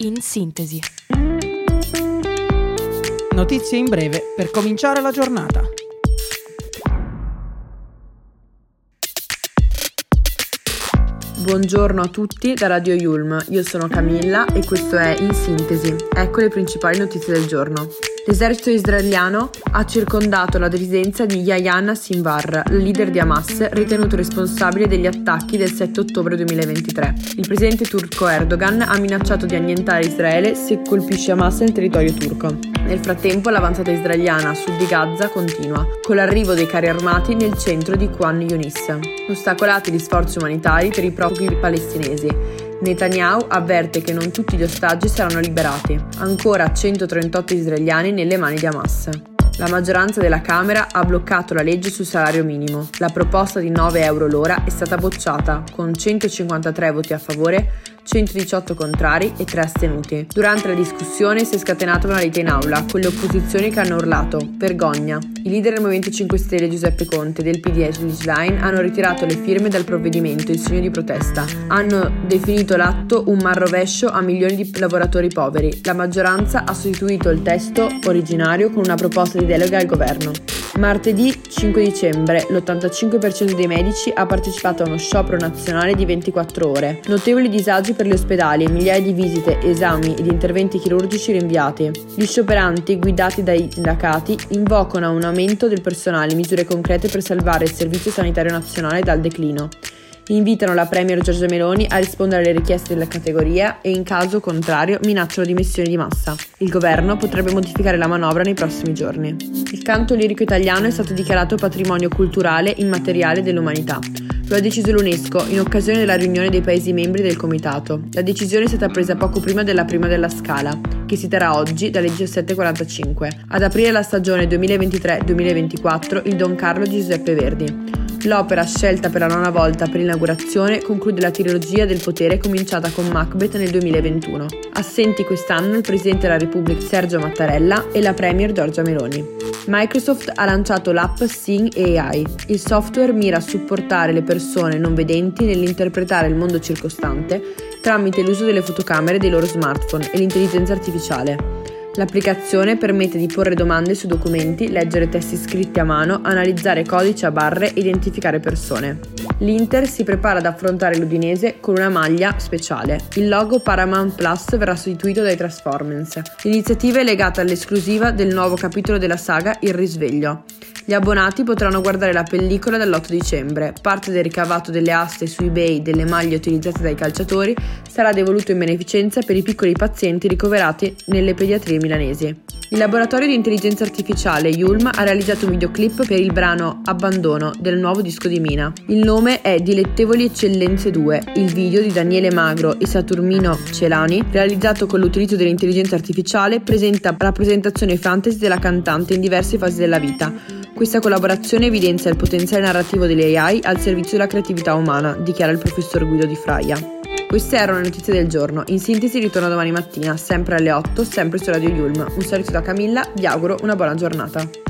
in sintesi. Notizie in breve per cominciare la giornata. Buongiorno a tutti da Radio Yulm, io sono Camilla e questo è In Sintesi. Ecco le principali notizie del giorno. L'esercito israeliano ha circondato la residenza di Yahya Sinvar, leader di Hamas, ritenuto responsabile degli attacchi del 7 ottobre 2023. Il presidente turco Erdogan ha minacciato di annientare Israele se colpisce Hamas nel territorio turco. Nel frattempo l'avanzata israeliana a sud di Gaza continua, con l'arrivo dei carri armati nel centro di Khan Yunis. Ostacolati gli sforzi umanitari per i profughi palestinesi Netanyahu avverte che non tutti gli ostaggi saranno liberati. Ancora 138 israeliani nelle mani di Hamas. La maggioranza della Camera ha bloccato la legge sul salario minimo. La proposta di 9 euro l'ora è stata bocciata, con 153 voti a favore 118 contrari e 3 astenuti. Durante la discussione si è scatenata una lite in aula, con le opposizioni che hanno urlato «Vergogna!». I leader del Movimento 5 Stelle Giuseppe Conte e del PD Edwidge Line hanno ritirato le firme dal provvedimento in segno di protesta. Hanno definito l'atto un marrovescio a milioni di lavoratori poveri. La maggioranza ha sostituito il testo originario con una proposta di delega al governo. Martedì 5 dicembre l'85% dei medici ha partecipato a uno sciopero nazionale di 24 ore. Notevoli disagi per gli ospedali, migliaia di visite, esami ed interventi chirurgici rinviati. Gli scioperanti, guidati dai sindacati, invocano un aumento del personale e misure concrete per salvare il Servizio Sanitario Nazionale dal declino invitano la Premier Giorgia Meloni a rispondere alle richieste della categoria e in caso contrario minacciano dimissioni di massa. Il governo potrebbe modificare la manovra nei prossimi giorni. Il canto lirico italiano è stato dichiarato patrimonio culturale immateriale dell'umanità. Lo ha deciso l'UNESCO in occasione della riunione dei Paesi membri del Comitato. La decisione è stata presa poco prima della prima della Scala, che si terrà oggi dalle 17.45. Ad aprire la stagione 2023-2024 il Don Carlo di Giuseppe Verdi. L'opera, scelta per la nona volta per l'inaugurazione, conclude la trilogia del potere cominciata con Macbeth nel 2021. Assenti quest'anno il Presidente della Repubblica Sergio Mattarella e la Premier Giorgia Meloni. Microsoft ha lanciato l'app Sing AI. Il software mira a supportare le persone non vedenti nell'interpretare il mondo circostante tramite l'uso delle fotocamere dei loro smartphone e l'intelligenza artificiale. L'applicazione permette di porre domande su documenti, leggere testi scritti a mano, analizzare codici a barre e identificare persone. L'Inter si prepara ad affrontare l'Udinese con una maglia speciale. Il logo Paramount Plus verrà sostituito dai Transformers. L'iniziativa è legata all'esclusiva del nuovo capitolo della saga Il risveglio. Gli abbonati potranno guardare la pellicola dall'8 dicembre. Parte del ricavato delle aste su eBay delle maglie utilizzate dai calciatori sarà devoluto in beneficenza per i piccoli pazienti ricoverati nelle pediatrie milanesi. Il laboratorio di intelligenza artificiale Yulm ha realizzato un videoclip per il brano Abbandono del nuovo disco di Mina. Il nome è Dilettevoli Eccellenze 2, il video di Daniele Magro e Saturnino Celani, realizzato con l'utilizzo dell'intelligenza artificiale, presenta rappresentazione fantasy della cantante in diverse fasi della vita questa collaborazione evidenzia il potenziale narrativo delle AI al servizio della creatività umana, dichiara il professor Guido Di Fraia. Queste erano le notizie del giorno. In sintesi ritorno domani mattina, sempre alle 8, sempre su Radio Yulm. Un saluto da Camilla, vi auguro una buona giornata.